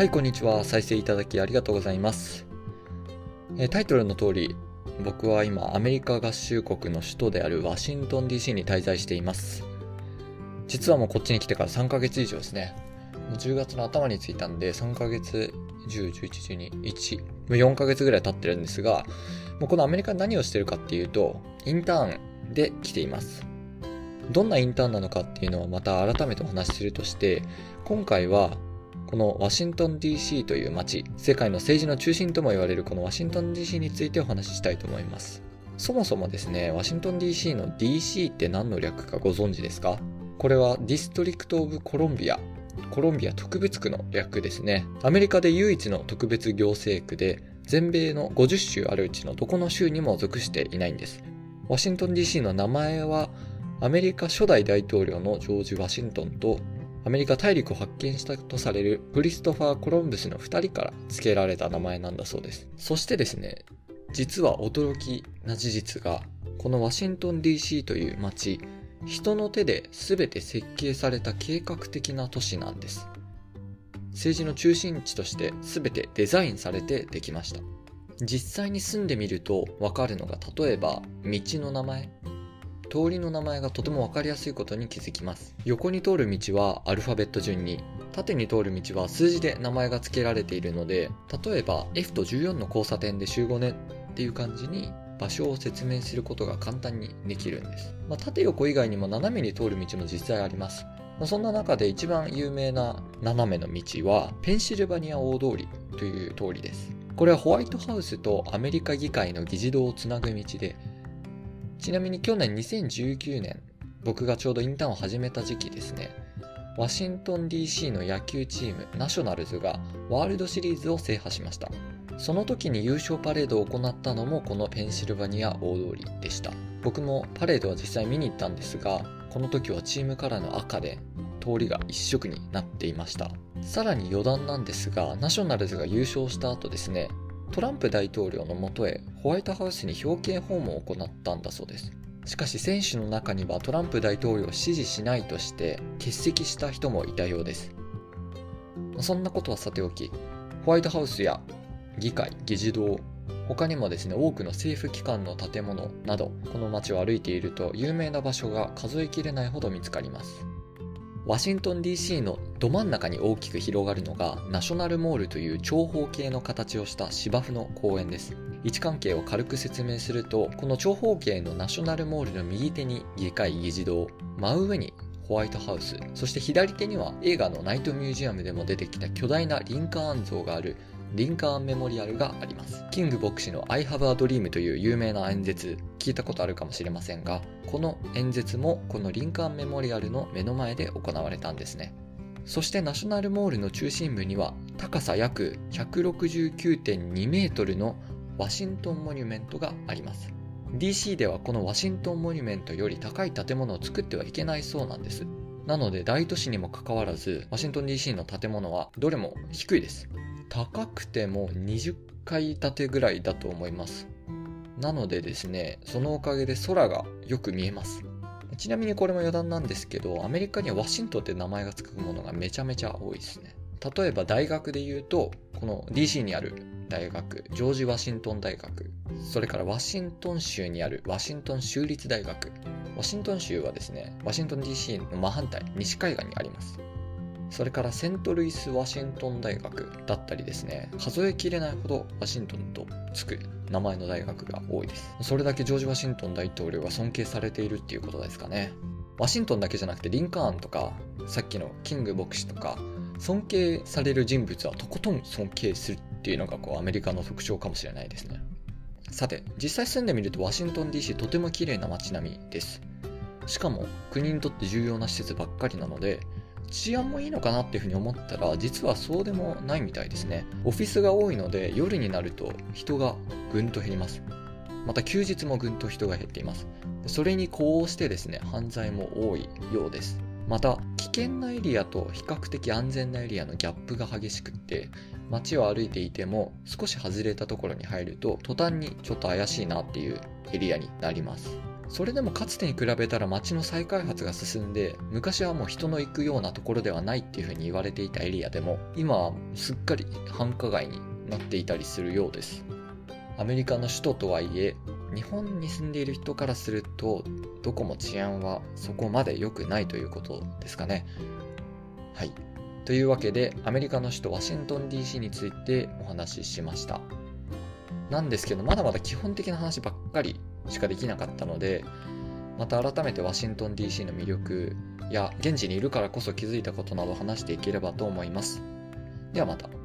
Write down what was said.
はい、こんにちは。再生いただきありがとうございます。えタイトルの通り、僕は今、アメリカ合衆国の首都であるワシントン DC に滞在しています。実はもうこっちに来てから3ヶ月以上ですね。もう10月の頭に着いたんで、3ヶ月、10、11、12、1、もう4ヶ月ぐらい経ってるんですが、もうこのアメリカ何をしてるかっていうと、インターンで来ています。どんなインターンなのかっていうのをまた改めてお話しするとして、今回はこのワシントン DC という街、世界の政治の中心とも言われるこのワシントン DC についてお話ししたいと思います。そもそもですね、ワシントン DC の DC って何の略かご存知ですか？これはディストリクト・オブ・コロンビア、コロンビア特別区の略ですね。アメリカで唯一の特別行政区で、全米の50州あるうちのどこの州にも属していないんです。ワシントン DC の名前はアメリカ初代大統領のジョージ・ワシントンとアメリカ大陸を発見したとされるクリストファー・コロンブスの2人から付けられた名前なんだそうです。そしてですね、実は驚きな事実が、このワシントン DC という街、人の手で全て設計された計画的な都市なんです。政治の中心地として全てデザインされてできました。実際に住んでみるとわかるのが例えば道の名前通りの名前がとても分かりやすいことに気づきます。横に通る道はアルファベット順に。縦に通る道は数字で名前が付けられているので例えば F と14の交差点で集合ねっていう感じに場所を説明することが簡単にできるんです、まあ、縦横以外にも斜めに通る道も実際あります。まそんな中で一番有名な斜めの道はペンシルバニア大通りという通りです。これはホワイトハウスとアメリカ議会の議事堂をつなぐ道でちなみに去年2019年、僕がちょうどインターンを始めた時期ですね、ワシントン DC の野球チームナショナルズがワールドシリーズを制覇しました。その時に優勝パレードを行ったのもこのペンシルバニア大通りでした。僕もパレードは実際見に行ったんですが、この時はチームカラーの赤で通りが一色になっていました。さらに余談なんですが、ナショナルズが優勝した後ですね、トランプ大統領のもとへホワイトハウスに表敬訪問を行ったんだそうです。しかし選手の中にはトランプ大統領を支持しないとして欠席した人もいたようです。そんなことはさておきホワイトハウスや議会議事堂他にもですね多くの政府機関の建物などこの街を歩いていると有名な場所が数えきれないほど見つかります。ワシントン DC のど真ん中に大きく広がるのがナショナルモールという長方形の形をした芝生の公園です。位置関係を軽く説明するとこの長方形のナショナルモールの右手に議会議事堂真上にホワイトハウスそして左手には映画のナイトミュージアムでも出てきた巨大なリンカーン像があるリンカーンメモリアルがあります。キング牧師の I have a dream という有名な演説、聞いたことあるかもしれませんが、この演説もこのリンカーンメモリアルの目の前で行われたんですね。そしてナショナルモールの中心部には高さ約169.2メートルのワシントンモニュメントがあります。DC ではこのワシントンモニュメントより高い建物を作ってはいけないそうなんです。なので大都市にもかかわらず、ワシントン DC の建物はどれも低いです。高くても20階建てぐらいだと思います。なのでですね、そのおかげで空がよく見えます。ちなみにこれも余談なんですけど、アメリカにはワシントンって名前が付くものがめちゃめちゃ多いですね。例えば大学で言うと、この DC にある大学、ジョージ・ワシントン大学、それからワシントン州にあるワシントン州立大学、ワシントン州はですね、ワシントン DC の真反対、西海岸にあります。それからセントルイス・ワシントン大学だったりですね、数えきれないほどワシントンとつく名前の大学が多いです。それだけジョージ・ワシントン大統領が尊敬されているっていうことですかね。ワシントンだけじゃなくてリンカーンとか、さっきのキング牧師とか、尊敬される人物はとことん尊敬するっていうのがこうアメリカの特徴かもしれないですね。さて、実際住んでみるとワシントン DC とても綺麗な街並みです。しかも国にとって重要な施設ばっかりなので、治安もいいのかなっていうふうに思ったら実はそうでもないみたいですね。オフィスが多いので夜になると人がぐんと減ります。また休日もぐんと人が減っています。それに呼応してですね犯罪も多いようです。また危険なエリアと比較的安全なエリアのギャップが激しくって街を歩いていても少し外れたところに入ると途端にちょっと怪しいなっていうエリアになります。それでもかつてに比べたら街の再開発が進んで昔はもう人の行くようなところではないっていうふうに言われていたエリアでも今はすっかり繁華街になっていたりするようです。アメリカの首都とはいえ日本に住んでいる人からするとどこも治安はそこまで良くないということですかね。はい。というわけでアメリカの首都ワシントン DC についてお話ししました。なんですけどまだまだ基本的な話ばっかりしかできなかったのでまた改めてワシントン DC の魅力や現地にいるからこそ気づいたことなど話していければと思います。ではまた。